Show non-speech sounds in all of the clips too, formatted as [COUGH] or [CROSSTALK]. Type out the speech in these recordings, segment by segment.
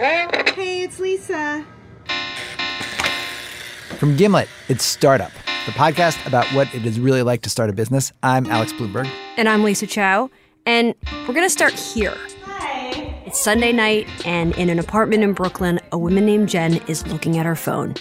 Hey, it's Lisa. From Gimlet, it's Startup, the podcast about what it is really like to start a business. I'm Alex Blumberg. And I'm Lisa Chow. And we're going to start here. Hi. It's Sunday night, and in an apartment in Brooklyn, a woman named Jen is looking at her phone.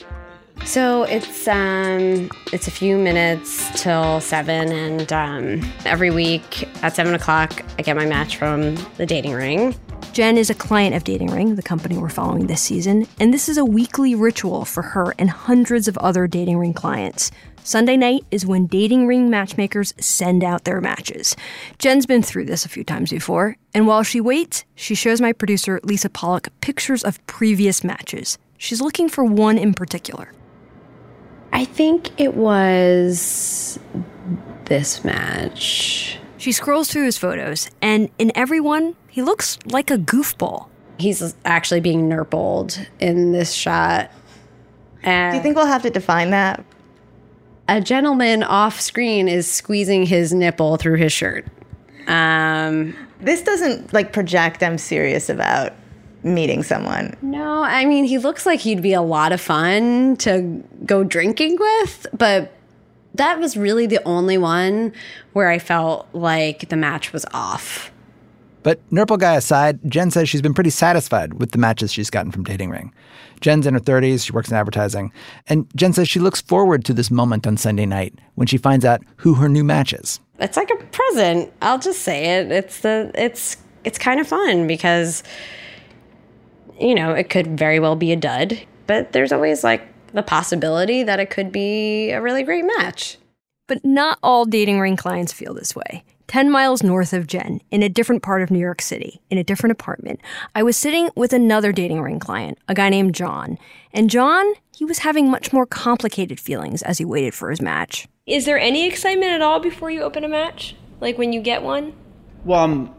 So it's um it's a few minutes till seven, and um, every week at seven o'clock I get my match from the dating ring. Jen is a client of Dating Ring, the company we're following this season, and this is a weekly ritual for her and hundreds of other Dating Ring clients. Sunday night is when Dating Ring matchmakers send out their matches. Jen's been through this a few times before, and while she waits, she shows my producer, Lisa Pollak, pictures of previous matches. She's looking for one in particular. I think it was this match. She scrolls through his photos, and in every one, he looks like a goofball. He's actually being nurpled in this shot. And Do you think we'll have to define that? a gentleman off screen is squeezing his nipple through his shirt. Um, This doesn't like project I'm serious about meeting someone. No, I mean, he looks like he'd be a lot of fun to go drinking with, but that was really the only one where I felt like the match was off. But Nurple guy aside, Jen says she's been pretty satisfied with the matches she's gotten from Dating Ring. Jen's in her 30s, she works in advertising, and Jen says she looks forward to this moment on Sunday night when she finds out who her new match is. It's like a present. I'll just say it. It's the it's it's kind of fun because you know, it could very well be a dud, but there's always like the possibility that it could be a really great match. But not all dating ring clients feel this way. 10 miles north of Jen, in a different part of New York City, in a different apartment, I was sitting with another dating ring client, a guy named John. And John, he was having much more complicated feelings as he waited for his match. Is there any excitement at all before you open a match? Like when you get one? Well, um,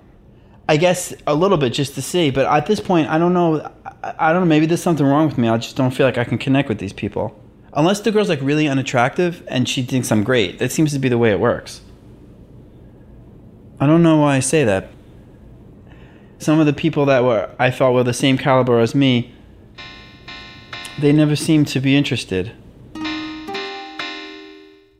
I guess a little bit just to see, but at this point, I don't know. I, I don't know. Maybe there's something wrong with me. I just don't feel like I can connect with these people. Unless the girl's like really unattractive and she thinks I'm great. That seems to be the way it works. I don't know why I say that. Some of the people that were I thought were the same caliber as me, they never seemed to be interested.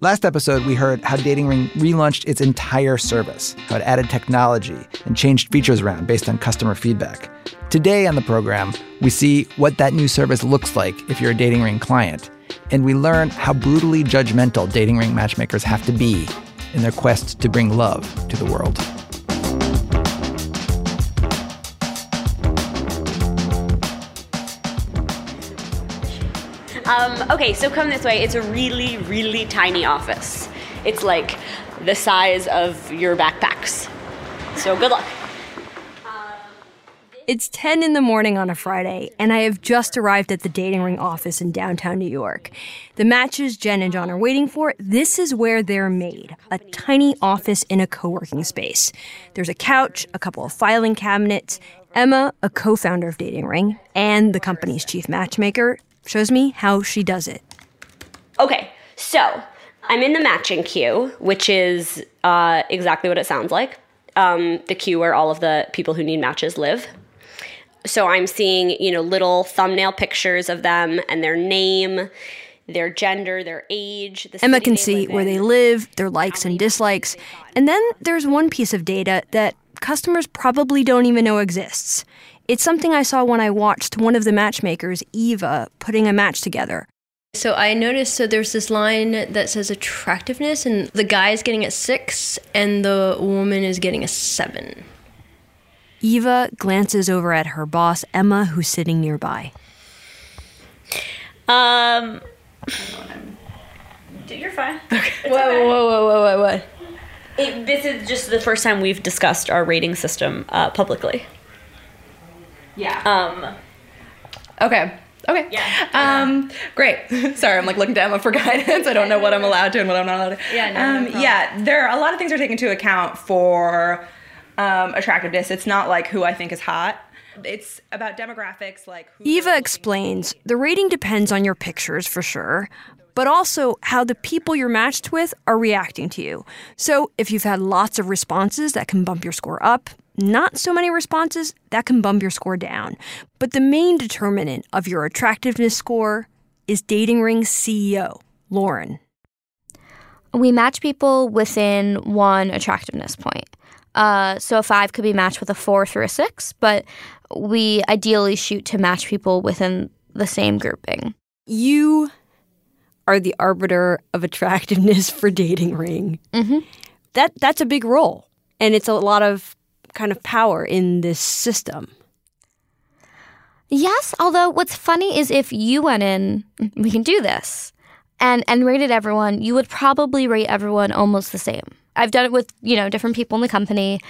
Last episode, we heard how Dating Ring relaunched its entire service, how it added technology and changed features around based on customer feedback. Today on the program, we see what that new service looks like if you're a Dating Ring client, and we learn how brutally judgmental Dating Ring matchmakers have to be in their quest to bring love to the world. Okay, so come this way. It's a really, really tiny office. It's like the size of your backpacks. So good luck. It's 10 in the morning on a Friday, and I have just arrived at the dating ring office in downtown New York. The matches Jen and John are waiting for, this is where they're made a tiny office in a co working space. There's a couch, a couple of filing cabinets. Emma, a co founder of Dating Ring, and the company's chief matchmaker, shows me how she does it. Okay, so I'm in the matching queue, which is uh, exactly what it sounds like um, the queue where all of the people who need matches live. So I'm seeing, you know, little thumbnail pictures of them and their name, their gender, their age. The Emma can see where they live, their likes and dislikes. And then there's one piece of data that customers probably don't even know exists. It's something I saw when I watched one of the matchmakers, Eva, putting a match together. So I noticed so there's this line that says attractiveness, and the guy is getting a six, and the woman is getting a seven. Eva glances over at her boss, Emma, who's sitting nearby. Um, you're fine. [LAUGHS] Okay. Whoa, whoa, whoa, whoa, whoa, whoa! It, this is just the first time we've discussed our rating system uh, publicly. Yeah. Um, Okay. Okay. Yeah. Um. Great. [LAUGHS] Sorry, I'm like looking to Emma for [LAUGHS] guidance. I don't know what I'm allowed to and what I'm not allowed to. Yeah, no, no Um. problem. yeah. There are a lot of things are taken into account for um, attractiveness. It's not like who I think is hot. It's about demographics, like who Eva explains the rating depends on your pictures for sure, but also how the people you're matched with are reacting to you. So if you've had lots of responses, that can bump your score up. Not so many responses, that can bump your score down. But the main determinant of your attractiveness score is Dating Ring's CEO, Lauren. We match people within one attractiveness point. Uh, so a five could be matched with a four through a six, but we ideally shoot to match people within the same grouping. You are the arbiter of attractiveness [LAUGHS] for Dating Ring. Mm-hmm. That that's a big role, and it's a lot of kind of power in this system. Yes, although what's funny is if you went in, we can do this, and and rated everyone, you would probably rate everyone almost the same. I've done it with you know different people in the company,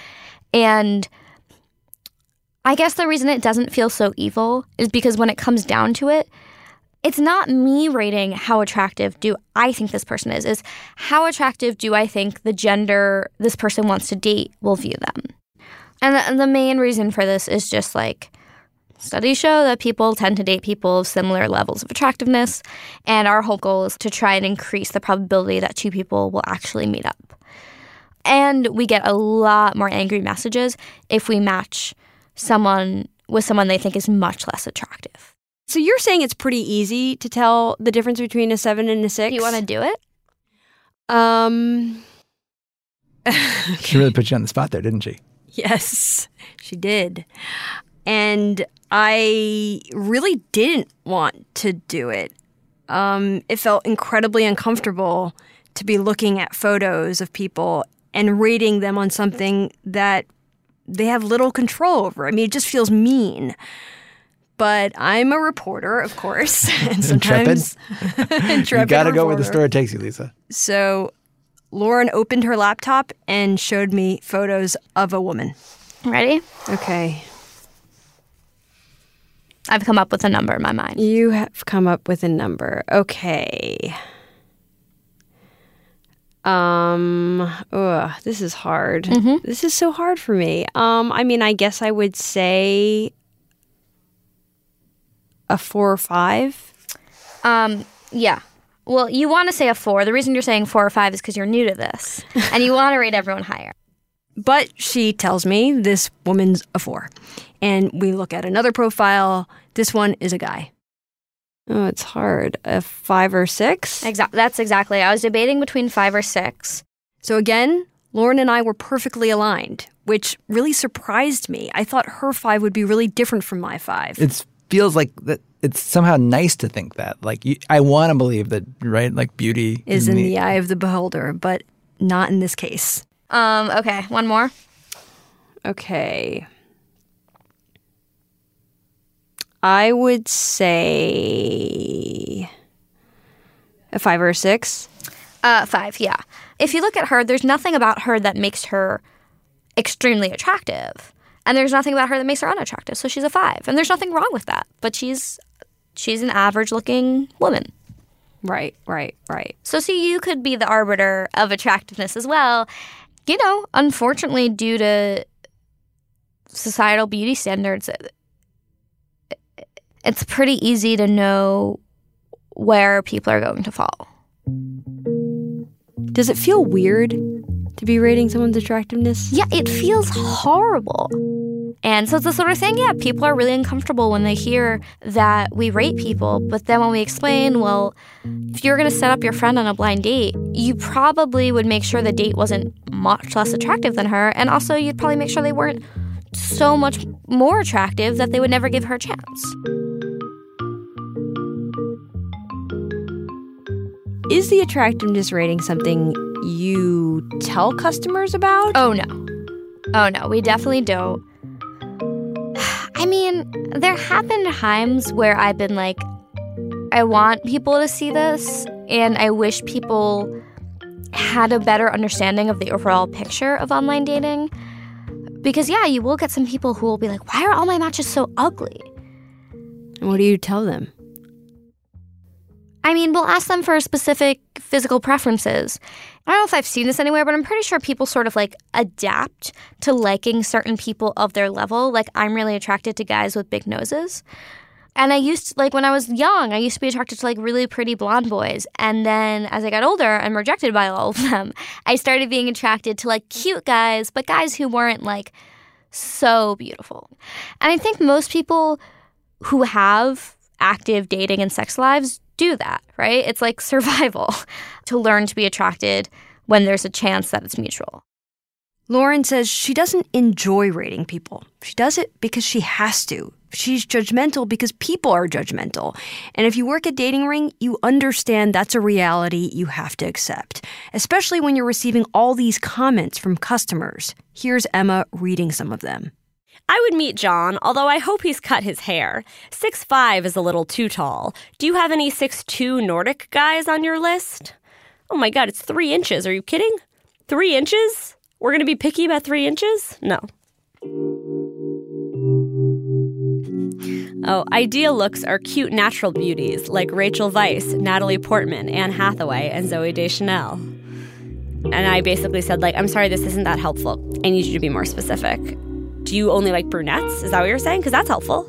and I guess the reason it doesn't feel so evil is because when it comes down to it, it's not me rating how attractive do I think this person is, is how attractive do I think the gender this person wants to date will view them. And the, the main reason for this is just like studies show that people tend to date people of similar levels of attractiveness, and our whole goal is to try and increase the probability that two people will actually meet up. And we get a lot more angry messages if we match someone with someone they think is much less attractive. So you're saying it's pretty easy to tell the difference between a seven and a six? Do you want to do it? Um. [LAUGHS] She really put you on the spot there, didn't she? Yes, she did. And I really didn't want to do it. Um, it felt incredibly uncomfortable to be looking at photos of people and rating them on something that they have little control over. I mean, it just feels mean. But I'm a reporter, of course, [LAUGHS] and [LAUGHS] sometimes [LAUGHS] you intrepid got to go where the story takes you, Lisa. So Lauren opened her laptop and showed me photos of a woman. Ready? Okay. I've come up with a number in my mind. You have come up with a number. Okay. Um, ugh, this is hard. This is so hard for me. Um, I mean, I guess I would say a four or five. Um, yeah. Well, you want to say a four. The reason you're saying four or five is because you're new to this, [LAUGHS] and you want to rate everyone higher. But she tells me this woman's a four. And we look at another profile. This one is a guy. Oh, it's hard. A five or six? Exactly. That's exactly. I was debating between five or six. So again, Lauren and I were perfectly aligned, which really surprised me. I thought her five would be really different from my five. It feels like that. It's somehow nice to think that. Like you, I want to believe that, right? Like beauty is in the eye of the beholder, but not in this case. Um. Okay. One more. Okay. I would say a five or a six. Uh, five. Yeah. If you look at her, there's nothing about her that makes her extremely attractive, and there's nothing about her that makes her unattractive. So she's a five, and there's nothing wrong with that. But she's she's an average-looking woman. Right, right, right. So see, you could be the arbiter of attractiveness as well. You know, unfortunately, due to societal beauty standards, it's pretty easy to know where people are going to fall. Does it feel weird to be rating someone's attractiveness? Yeah, it feels horrible. And so it's the sort of thing, yeah, people are really uncomfortable when they hear that we rate people. But then when we explain, well, if you're going to set up your friend on a blind date, you probably would make sure the date wasn't much less attractive than her. And also, you'd probably make sure they weren't so much more attractive that they would never give her a chance. Is the attractiveness rating something you tell customers about? Oh, no. Oh, no, we definitely don't. I mean, there have been times where I've been like, I want people to see this, and I wish people had a better understanding of the overall picture of online dating. Because, yeah, you will get some people who will be like, why are all my matches so ugly? What do you tell them? I mean, we'll ask them for specific physical preferences. I don't know if I've seen this anywhere, but I'm pretty sure people sort of like adapt to liking certain people of their level. Like, I'm really attracted to guys with big noses. And I used to, like, when I was young, I used to be attracted to like really pretty blonde boys. And then as I got older and rejected by all of them, [LAUGHS] I started being attracted to like cute guys, but guys who weren't like so beautiful. And I think most people who have active dating and sex lives do that, right? It's like survival [LAUGHS] to learn to be attracted when there's a chance that it's mutual. Lauren says she doesn't enjoy rating people. She does it because she has to. She's judgmental because people are judgmental. And if you work at Dating Ring, you understand that's a reality you have to accept, especially when you're receiving all these comments from customers. Here's Emma reading some of them. I would meet John, although I hope he's cut his hair. Six five is a little too tall. Do you have any six two Nordic guys on your list? Oh my god, it's three inches. Are you kidding? Three inches? We're gonna be picky about three inches? No. Oh, ideal looks are cute natural beauties like Rachel Weisz, Natalie Portman, Anne Hathaway, and Zooey Deschanel. And I basically said, like, I'm sorry, this isn't that helpful. I need you to be more specific. Do you only like brunettes? Is that what you're saying? Because that's helpful.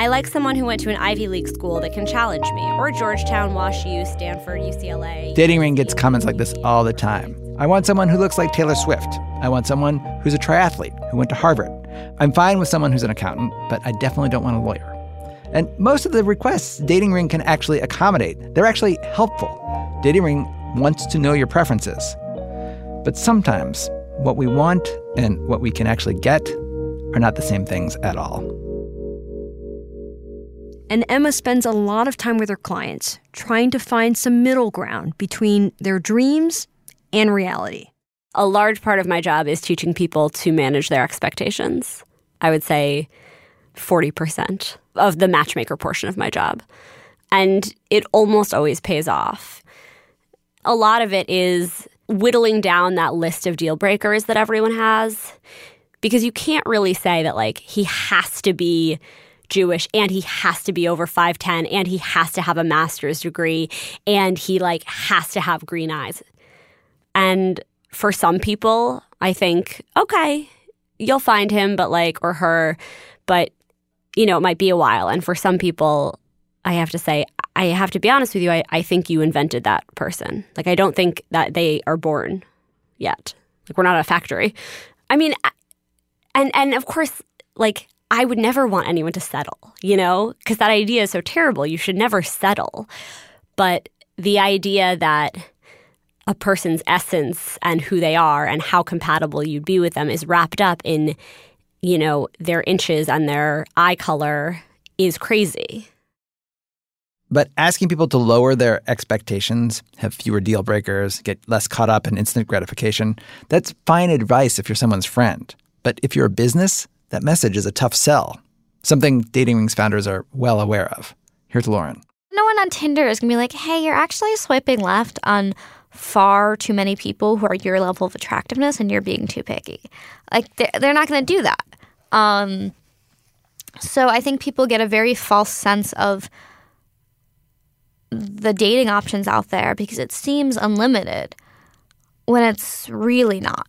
I like someone who went to an Ivy League school that can challenge me, or Georgetown, Wash U, Stanford, UCLA. Dating Ring gets comments like this all the time. I want someone who looks like Taylor Swift. I want someone who's a triathlete who went to Harvard. I'm fine with someone who's an accountant, but I definitely don't want a lawyer. And most of the requests Dating Ring can actually accommodate. They're actually helpful. Dating Ring wants to know your preferences. But sometimes what we want and what we can actually get are not the same things at all. And Emma spends a lot of time with her clients trying to find some middle ground between their dreams and reality. A large part of my job is teaching people to manage their expectations. I would say 40% of the matchmaker portion of my job. And it almost always pays off. A lot of it is whittling down that list of deal breakers that everyone has because you can't really say that like he has to be Jewish and he has to be over 5'10 and he has to have a master's degree and he like has to have green eyes. And for some people, I think, okay, you'll find him, but like, or her, but you know, it might be a while. And for some people, I have to say, I have to be honest with you, I, I think you invented that person. Like, I don't think that they are born yet. Like, we're not a factory. I mean, and, and of course, like, I would never want anyone to settle, you know, because that idea is so terrible. You should never settle. But the idea that a person's essence and who they are and how compatible you'd be with them is wrapped up in, you know, their inches and their eye color is crazy. But asking people to lower their expectations, have fewer deal breakers, get less caught up in instant gratification, that's fine advice if you're someone's friend. But if you're a business, that message is a tough sell, something Dating Rings founders are well aware of. Here's Lauren. No one on Tinder is going to be like, hey, you're actually swiping left on far too many people who are your level of attractiveness and you're being too picky. Like, they're, they're not going to do that. Um, so I think people get a very false sense of the dating options out there because it seems unlimited when it's really not.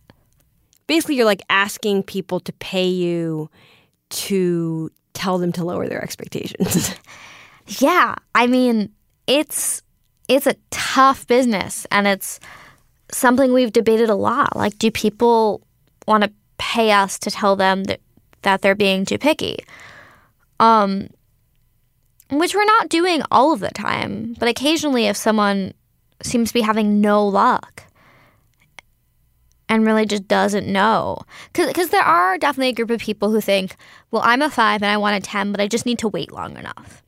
Basically, you're like asking people to pay you to tell them to lower their expectations. [LAUGHS] yeah, I mean, it's it's a tough business and it's something we've debated a lot. Like do people want to pay us to tell them that that they're being too picky? Um which we're not doing all of the time, but occasionally if someone seems to be having no luck and really just doesn't know. Because there are definitely a group of people who think, well, I'm a five and I want a 10, but I just need to wait long enough.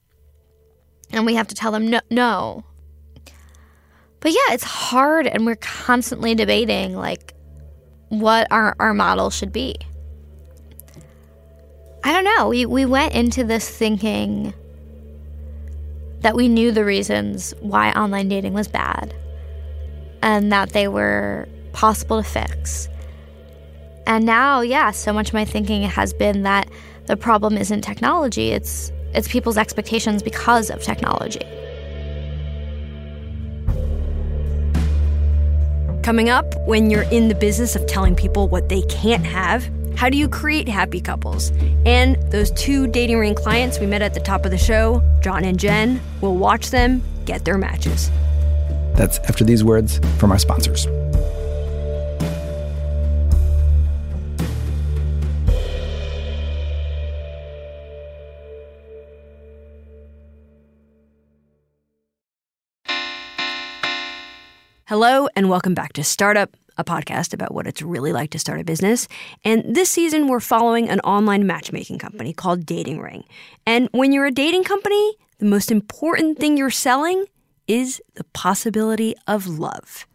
And we have to tell them, no, no. But yeah, it's hard and we're constantly debating like what our, our model should be. I don't know. We, we went into this thinking that we knew the reasons why online dating was bad and that they were possible to fix. And now, yeah, so much of my thinking has been that the problem isn't technology, it's it's people's expectations because of technology. Coming up, when you're in the business of telling people what they can't have, how do you create happy couples? And those two dating ring clients we met at the top of the show, John and Jen, will watch them get their matches. That's after these words from our sponsors. Hello, and welcome back to Startup a podcast about what it's really like to start a business. And this season, we're following an online matchmaking company called Dating Ring. And when you're a dating company, the most important thing you're selling is the possibility of love.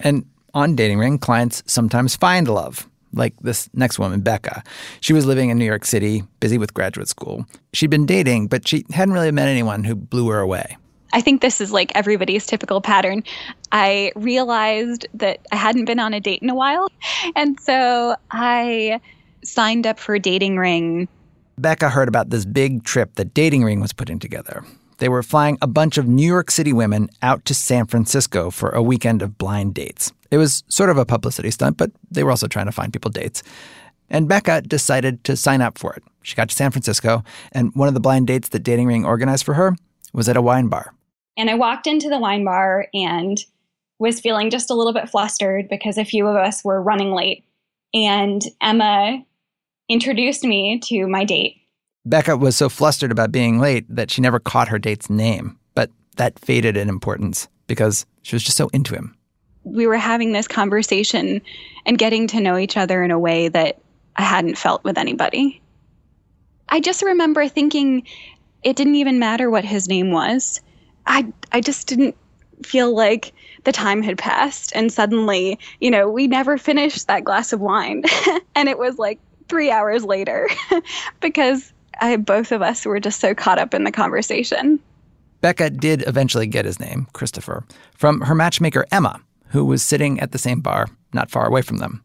And on Dating Ring, clients sometimes find love, like this next woman, Becca. She was living in New York City, busy with graduate school. She'd been dating, but she hadn't really met anyone who blew her away. I think this is like everybody's typical pattern. I realized that I hadn't been on a date in a while. And so I signed up for dating ring. Becca heard about this big trip that Dating Ring was putting together. They were flying a bunch of New York City women out to San Francisco for a weekend of blind dates. It was sort of a publicity stunt, but they were also trying to find people dates. And Becca decided to sign up for it. She got to San Francisco, and one of the blind dates that Dating Ring organized for her was at a wine bar. And I walked into the wine bar and was feeling just a little bit flustered because a few of us were running late. And Emma introduced me to my date. Becca was so flustered about being late that she never caught her date's name, but that faded in importance because she was just so into him. We were having this conversation and getting to know each other in a way that I hadn't felt with anybody. I just remember thinking it didn't even matter what his name was. I I just didn't feel like the time had passed and suddenly, you know, we never finished that glass of wine [LAUGHS] and it was like 3 hours later [LAUGHS] because I, both of us were just so caught up in the conversation. Becca did eventually get his name, Christopher, from her matchmaker Emma, who was sitting at the same bar not far away from them.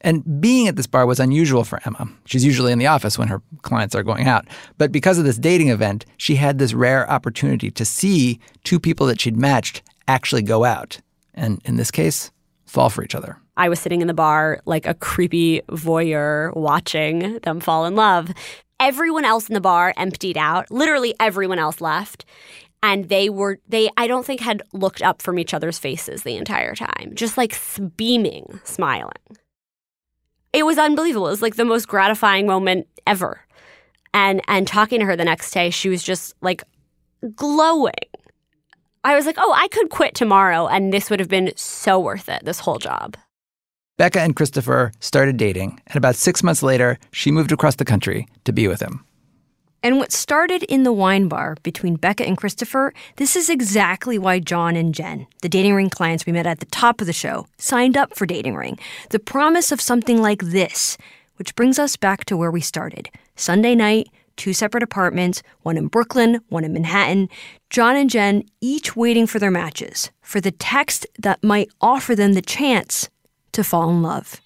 And being at this bar was unusual for Emma. She's usually in the office when her clients are going out. But because of this dating event, she had this rare opportunity to see two people that she'd matched actually go out. And in this case, fall for each other. I was sitting in the bar like a creepy voyeur watching them fall in love. Everyone else in the bar emptied out. Literally everyone else left. And they were, they, I don't think had looked up from each other's faces the entire time, just like beaming, smiling it was unbelievable. It was like the most gratifying moment ever. And and talking to her the next day, she was just like glowing. I was like, "Oh, I could quit tomorrow and this would have been so worth it, this whole job." Becca and Christopher started dating, and about 6 months later, she moved across the country to be with him. And what started in the wine bar between Becca and Christopher, this is exactly why John and Jen, the dating ring clients we met at the top of the show, signed up for Dating Ring. The promise of something like this, which brings us back to where we started. Sunday night, two separate apartments, one in Brooklyn, one in Manhattan. John and Jen each waiting for their matches, for the text that might offer them the chance to fall in love.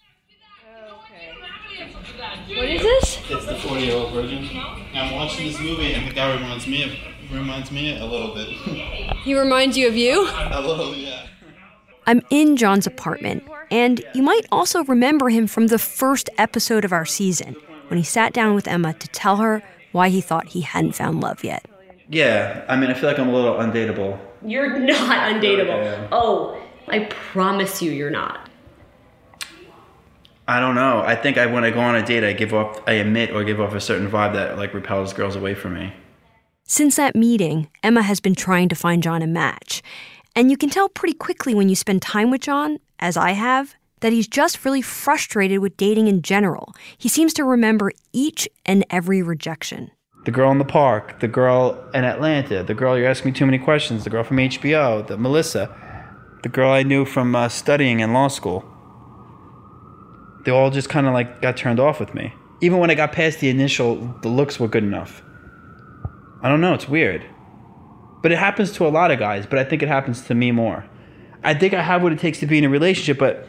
What is this? It's the 40 year old virgin. I'm watching this movie and the guy reminds me of reminds me a little bit. [LAUGHS] He reminds you of you? [LAUGHS] a little, yeah. I'm in John's apartment, and you might also remember him from the first episode of our season when he sat down with Emma to tell her why he thought he hadn't found love yet. Yeah, I mean, I feel like I'm a little undateable. You're not undateable. Oh, I promise you you're not. I don't know. I think I when I go on a date, I give off, I emit or give off a certain vibe that like repels girls away from me. Since that meeting, Emma has been trying to find John a match. And you can tell pretty quickly when you spend time with John, as I have, that he's just really frustrated with dating in general. He seems to remember each and every rejection. The girl in the park, the girl in Atlanta, the girl you're asking me too many questions, the girl from HBO, the Melissa, the girl I knew from uh, studying in law school they all just kind of like got turned off with me. Even when I got past the initial, the looks were good enough. I don't know, it's weird. But it happens to a lot of guys, but I think it happens to me more. I think I have what it takes to be in a relationship, but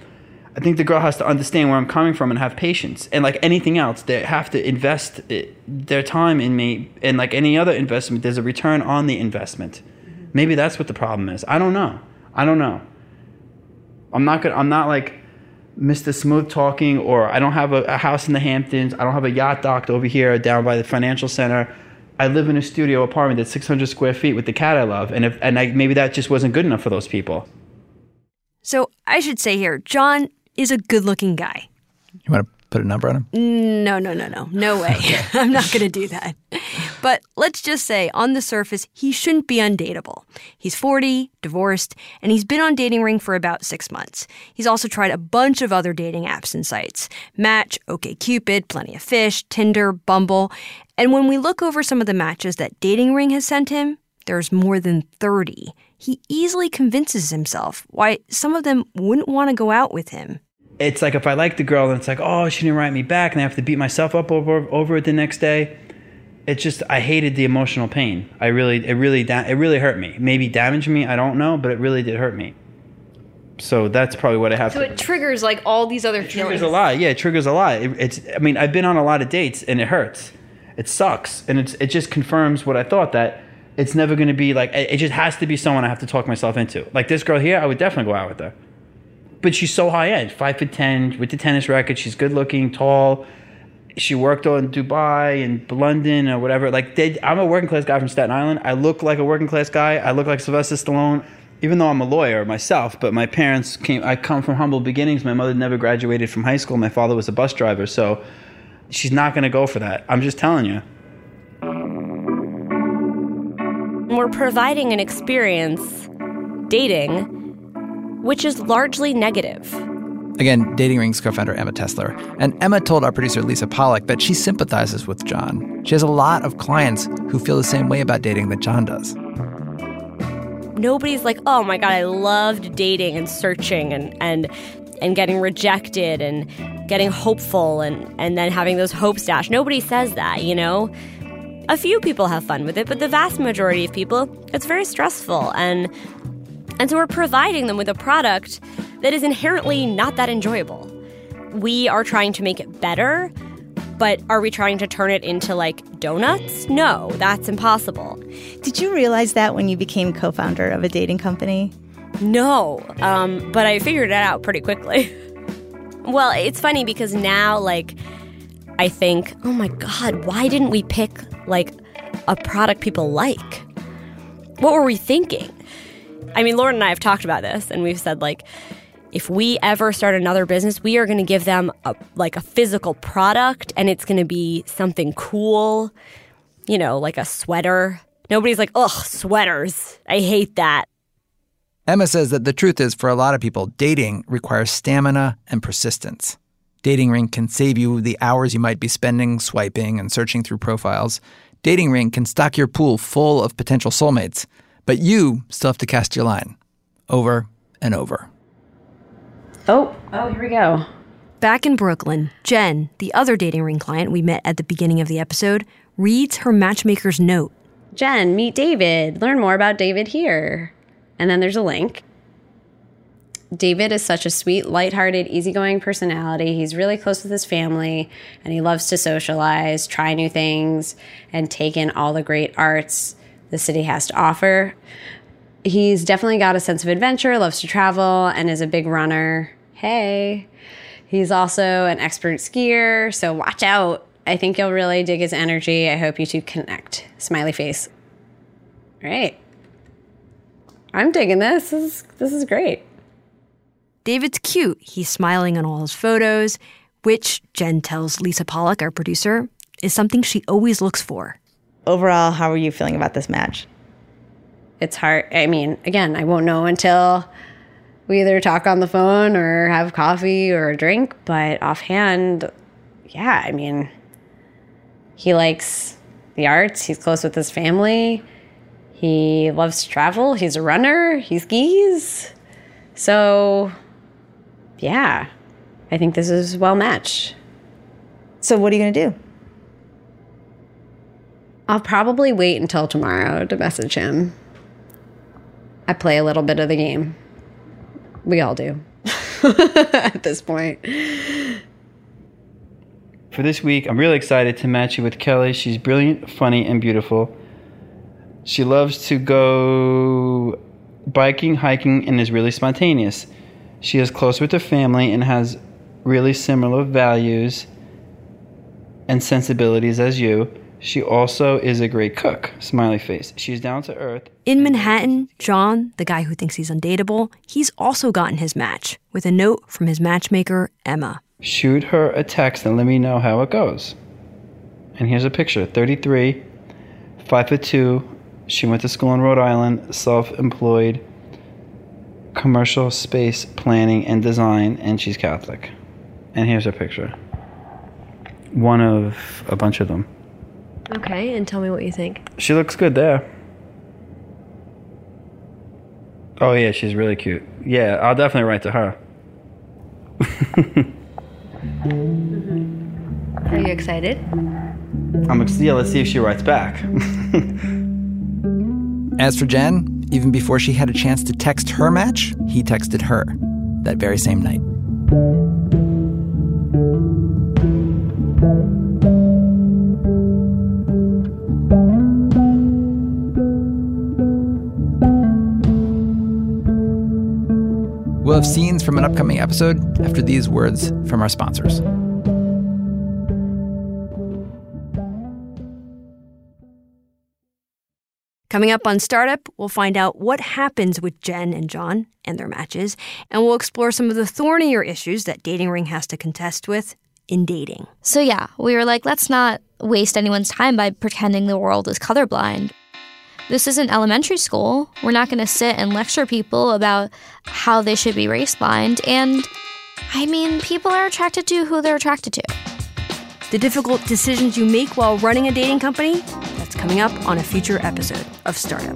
I think the girl has to understand where I'm coming from and have patience. And like anything else, they have to invest eh, their time in me. And like any other investment, there's a return on the investment. Mm-hmm. Maybe that's what the problem is. I don't know. I don't know. I'm not good. I'm not like Mr. Smooth Talking, or I don't have a, a, house in the Hamptons. I don't have a yacht docked over here down by the financial center. I live in a studio apartment that's 600 square feet with the cat I love, and if and I, maybe that just wasn't good enough for those people. So I should say here, John is a good-looking guy. You want to Put a number on him? Mm, no, no, no, no. No way. [LAUGHS] I'm not going to do that. But let's just say on the surface, he shouldn't be undateable. He's 40, divorced, and he's been on Dating Ring for about six months. He's also tried a bunch of other dating apps and sites Match, OKCupid, Plenty of Fish, Tinder, Bumble. And when we look over some of the matches that Dating Ring has sent him, there's more than 30. He easily convinces himself why some of them wouldn't want to go out with him it's like if I like the girl and it's like, oh, she didn't write me back, and I have to beat myself up over over it the next day. It's just I hated the emotional pain. I really, it really, da- it really hurt me. Maybe damaged me. I don't know, but it really did hurt me. So that's probably what I have. To do. So to, it triggers like all these other it feelings. triggers a lot. Yeah, it triggers a lot. It, it's. I mean, I've been on a lot of dates and it hurts. It sucks, and it's. It just confirms what I thought that it's never going to be like. It just has to be someone I have to talk myself into. Like this girl here, I would definitely go out with her but she's so high end, five foot ten with the tennis racket. She's good looking, tall. She worked on Dubai and London or whatever. Like they, I'm a working class guy from Staten Island. I look like a working class guy. I look like Sylvester Stallone, even though I'm a lawyer myself. But my parents came. I come from humble beginnings. My mother never graduated from high school. My father was a bus driver. So she's not going to go for that. I'm just telling you. We're providing an experience, dating, which is largely negative. Again, Dating Ring's co founder Emma Tessler. And Emma told our producer Lisa Pollak that she sympathizes with John. She has a lot of clients who feel the same way about dating that John does. Nobody's like, oh my God, I loved dating and searching and, and, and getting rejected and getting hopeful and, and then having those hopes dashed. Nobody says that, you know? A few people have fun with it, but the vast majority of people, it's very stressful and and so we're providing them with a product that is inherently not that enjoyable. We are trying to make it better, but are we trying to turn it into like donuts? No, that's impossible. Did you realize that when you became co founder of a dating company? No, um, but I figured it out pretty quickly. [LAUGHS] well, it's funny because now, like, I think, oh my God, why didn't we pick like a product people like? What were we thinking? I mean, Lauren and I have talked about this, and we've said like, if we ever start another business, we are going to give them a, like a physical product, and it's going to be something cool, you know, like a sweater. Nobody's like, ugh, sweaters. I hate that. Emma says that the truth is, for a lot of people, dating requires stamina and persistence. Dating Ring can save you the hours you might be spending swiping and searching through profiles. Dating Ring can stock your pool full of potential soulmates. But you still have to cast your line over and over. Oh, oh, here we go. Back in Brooklyn, Jen, the other dating ring client we met at the beginning of the episode, reads her matchmaker's note. Jen, meet David. Learn more about David here. And then there's a link. David is such a sweet, lighthearted, easygoing personality. He's really close with his family and he loves to socialize, try new things, and take in all the great arts the city has to offer. He's definitely got a sense of adventure, loves to travel, and is a big runner. Hey. He's also an expert skier, so watch out. I think you'll really dig his energy. I hope you two connect. Smiley face. All right. I'm digging this. This is, this is great. David's cute. He's smiling on all his photos, which Jen tells Lisa Pollak, our producer, is something she always looks for overall, how are you feeling about this match? It's hard. I mean, again, I won't know until we either talk on the phone or have coffee or a drink, but offhand, yeah, I mean, he likes the arts, he's close with his family, he loves to travel, he's a runner, he skis. So, yeah, I think this is well matched. So, what are you going to do? I'll probably wait until tomorrow to message him. I play a little bit of the game. We all do [LAUGHS] at this point. For this week, I'm really excited to match you with Kelly. She's brilliant, funny, and beautiful. She loves to go biking, hiking, and is really spontaneous. She is close with her family and has really similar values and sensibilities as you. She also is a great cook. Smiley face. She's down to earth. In Manhattan, John, the guy who thinks he's undateable, he's also gotten his match with a note from his matchmaker, Emma. Shoot her a text and let me know how it goes. And here's a picture 33, 5 foot 2. She went to school in Rhode Island, self employed, commercial space planning and design, and she's Catholic. And here's her picture. One of a bunch of them. Okay, and tell me what you think. She looks good there. Oh yeah, she's really cute. Yeah, I'll definitely write to her. [LAUGHS] Are you excited? I'm ex- yeah, let's see if she writes back. [LAUGHS] As for Jen, even before she had a chance to text her match, he texted her that very same night. We'll have scenes from an upcoming episode after these words from our sponsors. Coming up on Startup, we'll find out what happens with Jen and John and their matches, and we'll explore some of the thornier issues that Dating Ring has to contest with in dating. So, yeah, we were like, let's not waste anyone's time by pretending the world is colorblind. This isn't elementary school. We're not going to sit and lecture people about how they should be race blind. And I mean, people are attracted to who they're attracted to. The difficult decisions you make while running a dating company? That's coming up on a future episode of Startup.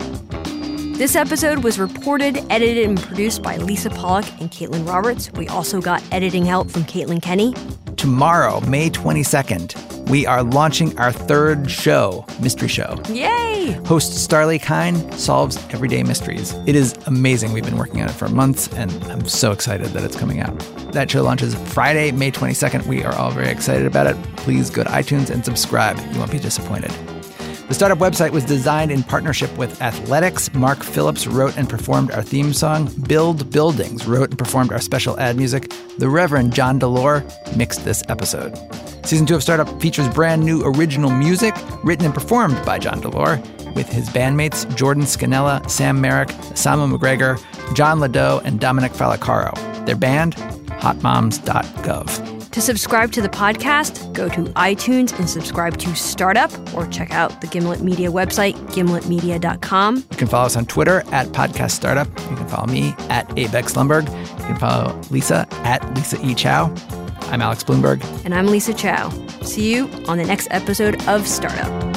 This episode was reported, edited, and produced by Lisa Pollak and Caitlin Roberts. We also got editing help from Caitlin Kenney. Tomorrow, May 22nd, we are launching our third show, Mystery Show. Yay! Host Starlee Kine solves everyday mysteries. It is amazing. We've been working on it for months, and I'm so excited that it's coming out. That show launches Friday, May 22nd. We are all very excited about it. Please go to iTunes and subscribe. You won't be disappointed. The startup website was designed in partnership with Athletics. Mark Phillips wrote and performed our theme song. Build Buildings wrote and performed our special ad music. The Reverend John Delore mixed this episode. Season two of Startup features brand new original music written and performed by John Delore with his bandmates Jordan Scannella, Sam Merrick, Samu McGregor, John Ladeau, and Dominic Falacaro. Their band, hotmoms.gov. To subscribe to the podcast, go to iTunes and subscribe to Startup or check out the Gimlet Media website, gimletmedia.com. You can follow us on Twitter at Podcast Startup. You can follow me at Abex Lumberg. You can follow Lisa at Lisa E. Chow. I'm Alex Blumberg. And I'm Lisa Chow. See you on the next episode of Startup.